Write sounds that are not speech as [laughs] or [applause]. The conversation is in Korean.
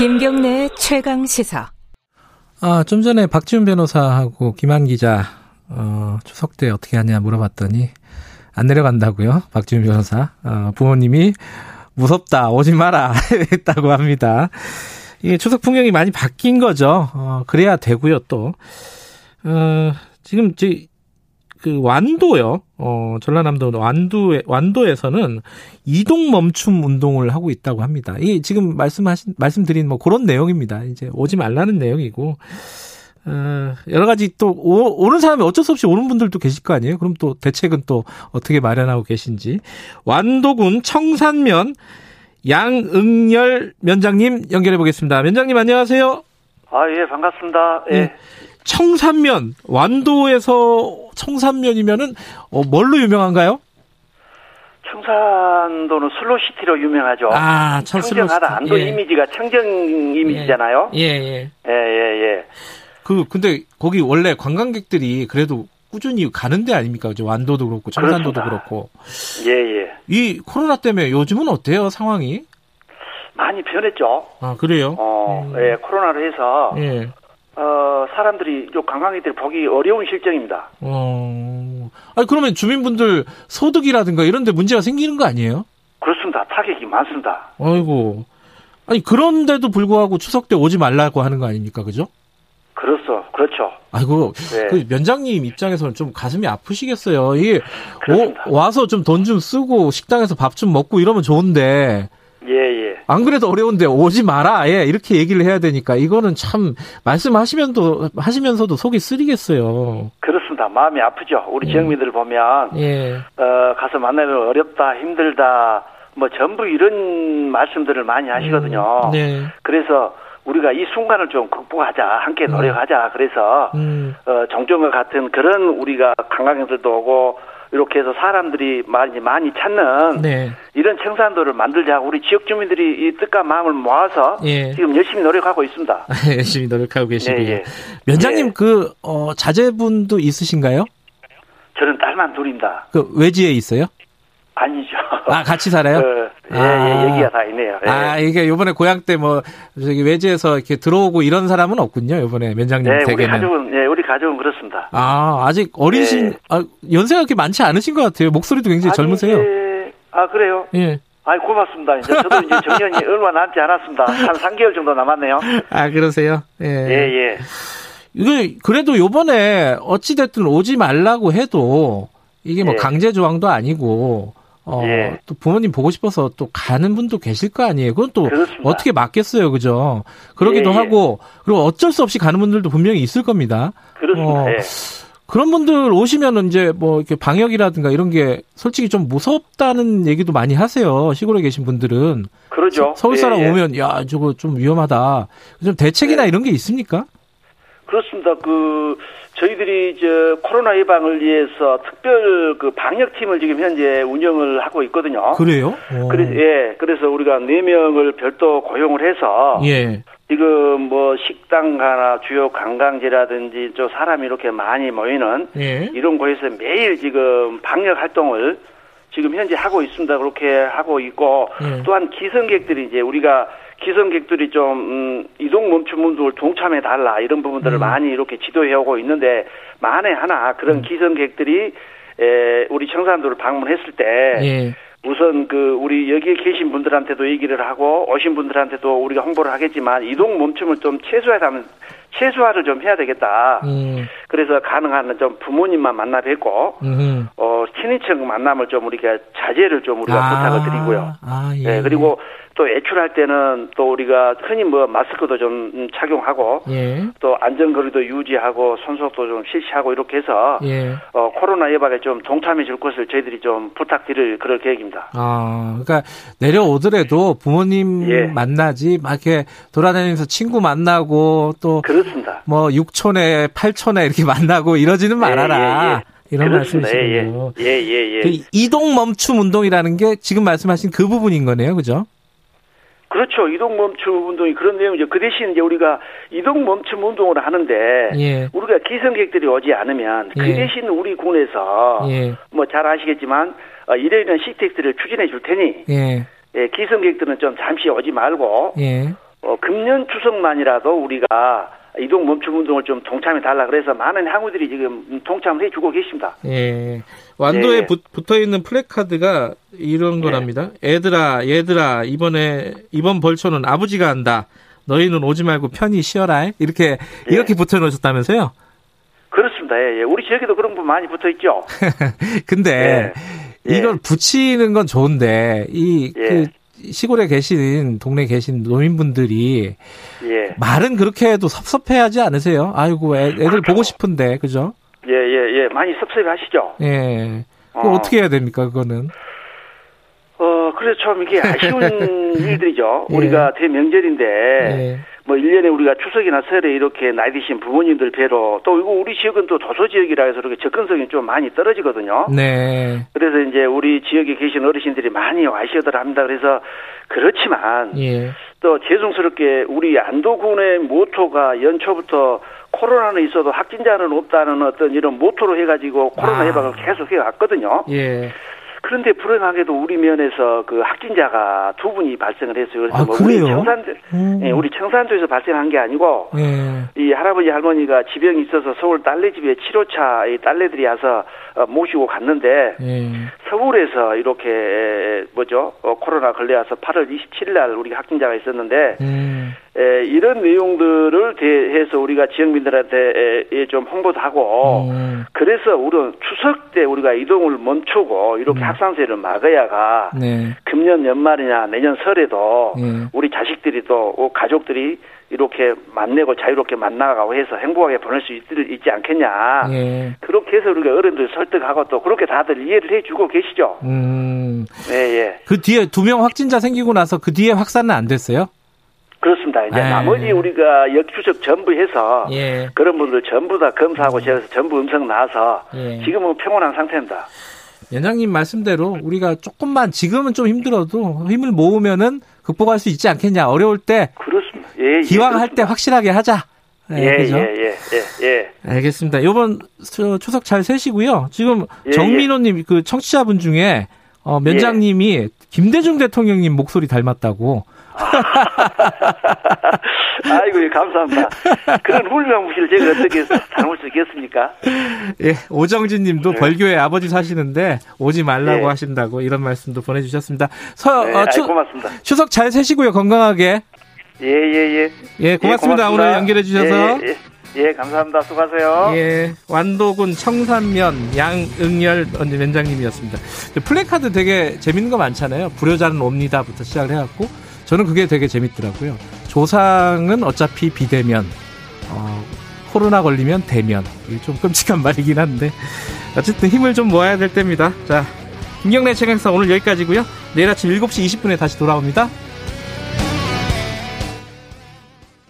김경래 최강 시사. 아, 좀 전에 박지훈 변호사하고 김한 기자, 어, 추석 때 어떻게 하냐 물어봤더니, 안 내려간다고요? 박지훈 변호사. 어, 부모님이 무섭다, 오지 마라, [laughs] 했다고 합니다. 이게 추석 풍경이 많이 바뀐 거죠. 어, 그래야 되고요, 또. 어, 지금, 제, 그 완도요. 어, 전라남도 완도에 완도에서는 이동 멈춤 운동을 하고 있다고 합니다. 이게 지금 말씀하신 말씀드린 뭐 그런 내용입니다. 이제 오지 말라는 내용이고 어, 여러 가지 또 오, 오는 사람이 어쩔 수 없이 오는 분들도 계실 거 아니에요? 그럼 또 대책은 또 어떻게 마련하고 계신지 완도군 청산면 양응열 면장님 연결해 보겠습니다. 면장님 안녕하세요. 아, 예, 반갑습니다. 예. 예. 청산면 완도에서 청산면이면은 어, 뭘로 유명한가요? 청산도는 슬로시티로 유명하죠. 아, 청정하다. 안도 예. 이미지가 청정 이미지잖아요. 예, 예. 예, 예, 예. 그 근데 거기 원래 관광객들이 그래도 꾸준히 가는 데 아닙니까? 이제 완도도 그렇고 청산도도 그렇습니다. 그렇고. 예, 예. 이 코로나 때문에 요즘은 어때요, 상황이? 많이 변했죠. 아, 그래요? 어, 음. 예, 코로나로 해서 예. 어, 사람들이 관광객들이 보기 어려운 실정입니다. 어, 아니 그러면 주민분들 소득이라든가 이런 데 문제가 생기는 거 아니에요? 그렇습니다. 타격이 많습니다. 아이고. 아니 그런데도 불구하고 추석 때 오지 말라고 하는 거 아닙니까? 그죠? 그렇소. 그렇죠. 아이고, 네. 그 면장님 입장에서는 좀 가슴이 아프시겠어요. 이게 오, 와서 좀 돈좀 좀 쓰고 식당에서 밥 좀 먹고 이러면 좋은데. 안 그래도 어려운데 오지 마라. 예, 이렇게 얘기를 해야 되니까 이거는 참 말씀하시면도 하시면서도 속이 쓰리겠어요. 그렇습니다. 마음이 아프죠. 우리 예. 지역민들 보면 예. 어, 가서 만나면 어렵다, 힘들다. 뭐 전부 이런 말씀들을 많이 하시거든요. 음, 네. 그래서 우리가 이 순간을 좀 극복하자, 함께 음. 노력하자. 그래서 음. 어, 정종과 같은 그런 우리가 관광객들도 오고 이렇게 해서 사람들이 많이 많이 찾는 네. 이런 청산도를 만들자 우리 지역 주민들이 이 뜻과 마음을 모아서 예. 지금 열심히 노력하고 있습니다. [laughs] 열심히 노력하고 계시고요. 네, 예. 면장님 네. 그 어, 자제분도 있으신가요? 저는 딸만 둘입니다. 그 외지에 있어요? 아니죠. 아, 같이 살아요? 그, [laughs] 예, 예 아. 예, 얘기가 다 있네요. 예. 아, 이게 요번에 고향 때 뭐, 저기 외지에서 이렇게 들어오고 이런 사람은 없군요, 요번에 면장님 네, 댁에는. 우리 가족은, 예, 가족은 그렇습니다. 아, 아직 어리신, 예. 아, 연세가 그렇게 많지 않으신 것 같아요. 목소리도 굉장히 아니, 젊으세요. 예. 아, 그래요? 예. 아이 고맙습니다. 이제 저도 이제 정년이 [laughs] 얼마 남지 않았습니다. 한 3개월 정도 남았네요. 아, 그러세요? 예. 예, 예. 이거, 그래도 요번에 어찌됐든 오지 말라고 해도 이게 뭐 예. 강제 조항도 아니고 어, 예. 또 부모님 보고 싶어서 또 가는 분도 계실 거 아니에요. 그건 또 그렇습니다. 어떻게 맞겠어요, 그죠? 그러기도 예, 예. 하고 그리고 어쩔 수 없이 가는 분들도 분명히 있을 겁니다. 그렇습니다. 어, 예. 그런 분들 오시면은 이제 뭐 이렇게 방역이라든가 이런 게 솔직히 좀 무섭다는 얘기도 많이 하세요. 시골에 계신 분들은. 그러죠. 서, 울 사람 예, 예. 오면 야 저거 좀 위험하다. 좀 대책이나 이런 게 있습니까? 그렇습니다. 그 저희들이 저 코로나 예방을 위해서 특별 그 방역팀을 지금 현재 운영을 하고 있거든요. 그래요? 그래서 예, 그래서 우리가 네 명을 별도 고용을 해서 예. 지금 뭐 식당 가나 주요 관광지라든지 저 사람이 이렇게 많이 모이는 예. 이런 곳에서 매일 지금 방역 활동을 지금 현재 하고 있습니다. 그렇게 하고 있고 예. 또한 기성객들이 이제 우리가 기성객들이 좀 음, 이동 멈춤 운동을 동참해 달라 이런 부분들을 음. 많이 이렇게 지도해 오고 있는데 만에 하나 그런 음. 기성객들이 에, 우리 청산도를 방문했을 때 예. 우선 그 우리 여기에 계신 분들한테도 얘기를 하고 오신 분들한테도 우리가 홍보를 하겠지만 이동 멈춤을 좀 최소화하면 최소화를 좀 해야 되겠다. 음. 그래서 가능한 좀 부모님만 만나 뵙고 음. 어 친인척 만남을 좀 우리가 자제를 좀 우리가 아. 부탁을 드리고요. 아, 예. 네, 그리고 또 외출할 때는 또 우리가 흔히 뭐 마스크도 좀 착용하고 예. 또 안전거리도 유지하고 손소독도 좀 실시하고 이렇게 해서 예. 어, 코로나 예방에 좀 동참해 줄 것을 저희들이 좀 부탁드릴 그럴 계획입니다. 아, 그러니까 내려오더라도 부모님 예. 만나지 막 이렇게 돌아다니면서 친구 만나고 또 그렇습니다. 뭐 육촌에 팔촌에 이렇게 만나고 이러지는 예, 말아라. 예, 예. 이런 말씀이시군요. 예, 예, 예. 예. 그 이동 멈춤 운동이라는 게 지금 말씀하신 그 부분인 거네요, 그죠? 그렇죠. 이동 멈춤 운동이 그런 내용이죠. 그 대신 이제 우리가 이동 멈춤 운동을 하는데 예. 우리가 기성객들이 오지 않으면 그 예. 대신 우리 군에서 예. 뭐잘 아시겠지만 어, 이러이러한 시택들을 추진해 줄 테니 예. 예, 기성객들은 좀 잠시 오지 말고 예. 어, 금년 추석만이라도 우리가 이동 멈춤 운동을 좀 동참해 달라 그래서 많은 항우들이 지금 동참을 해주고 계십니다. 예. 완도에 예. 붙어 있는 플래카드가 이런 예. 거랍니다. 애들아, 얘들아, 이번에 이번 벌초는 아버지가 한다. 너희는 오지 말고 편히 쉬어라. 이렇게 예. 이렇게 붙여 놓으셨다면서요? 그렇습니다. 예, 예. 우리 지역에도 그런 분 많이 붙어 있죠. [laughs] 근데 예. 이걸 붙이는 건 좋은데 이그 시골에 계신 동네 에 계신 노인분들이 예. 말은 그렇게 해도 섭섭해하지 않으세요? 아이고 애, 들 보고 싶은데 그죠? 예예예 예, 예. 많이 섭섭해하시죠. 예. 그 어. 떻게 해야 됩니까 그거는? 어 그래서 참 이게 아쉬운 [laughs] 일들이죠. 예. 우리가 대명절인데 예. 뭐 1년에 우리가 추석이나 설에 이렇게 나이 드신 부모님들 뵈러 또 이거 우리 지역은 또 도서 지역이라 해서 이렇게 접근성이 좀 많이 떨어지거든요. 네. 그래서 이제 우리 지역에 계신 어르신들이 많이 와시어들 합니다. 그래서 그렇지만 예. 또 죄송스럽게 우리 안도군의 모토가 연초부터 코로나는 있어도 확진자는 없다는 어떤 이런 모토로 해가지고 코로나 아. 예방을 계속 해왔거든요. 예. 그런데 불행하게도 우리 면에서 그 확진자가 두 분이 발생을 했어요. 그래서 아, 뭐 우리 청산도 음. 예, 우리 청산도에서 발생한 게 아니고 예. 이 할아버지 할머니가 지병이 있어서 서울 딸내 집에 치료차 이 딸내들이 와서 어, 모시고 갔는데 예. 서울에서 이렇게 뭐죠 어, 코로나 걸려서 8월 27일 날 우리 확진자가 있었는데 음. 에, 이런 내용들을 대해서 우리가 지역민들한테 좀 홍보도 하고 음. 그래서 우리는 추석 때 우리가 이동을 멈추고 이렇게 음. 확산세를 막아야가 네. 금년 연말이나 내년 설에도 네. 우리 자식들이 또 가족들이 이렇게 만나고 자유롭게 만나가고 해서 행복하게 보낼 수 있, 지 않겠냐. 예. 그렇게 해서 우리가 어른들 설득하고 또 그렇게 다들 이해를 해주고 계시죠. 음. 네, 예. 그 뒤에 두 명 확진자 생기고 나서 그 뒤에 확산은 안 됐어요? 그렇습니다. 이제 에 아. 나머지 우리가 역추적 전부 해서 예. 그런 분들 전부 다 검사하고 음. 제가 전부 음성 나와서 예. 지금은 평온한 상태입니다. 연장님 말씀대로 우리가 조금만 지금은 좀 힘들어도 힘을 모으면은 극복할 수 있지 않겠냐. 어려울 때 그렇습니다. 예, 예 기왕 할 때 확실하게 하자. 네, 예, 그죠? 예, 예, 예, 예. 알겠습니다. 이번 추석 잘 세시고요. 지금 예, 정민호님 예. 그 청취자분 중에 어, 면장님이 김대중 대통령님 목소리 닮았다고. [laughs] 아이고, 예, 감사합니다. 그런 훌륭한 무시를 제가 어떻게 담을 수 있겠습니까? 예, 오정진 님도 네. 벌교에 아버지 사시는데 오지 말라고 네. 하신다고 이런 말씀도 보내주셨습니다. 서, 네, 어, 추, 고맙습니다. 추석 잘 세시고요, 건강하게. 예, 예, 예. 예, 고맙습니다. 예, 고맙습니다. 오늘 연결해 주셔서. 예, 예, 예, 감사합니다. 수고하세요. 예, 완도군 청산면 양응열 원장님이었습니다. 플래카드 되게 재밌는 거 많잖아요. 불효자는 옵니다부터 시작을 해갖고 저는 그게 되게 재밌더라고요. 조상은 어차피 비대면, 어, 코로나 걸리면 대면. 이게 좀 끔찍한 [laughs] 말이긴 한데 어쨌든 힘을 좀 모아야 될 때입니다. 자, 김경래 최강사 오늘 여기까지고요. 내일 아침 7시 20분에 다시 돌아옵니다.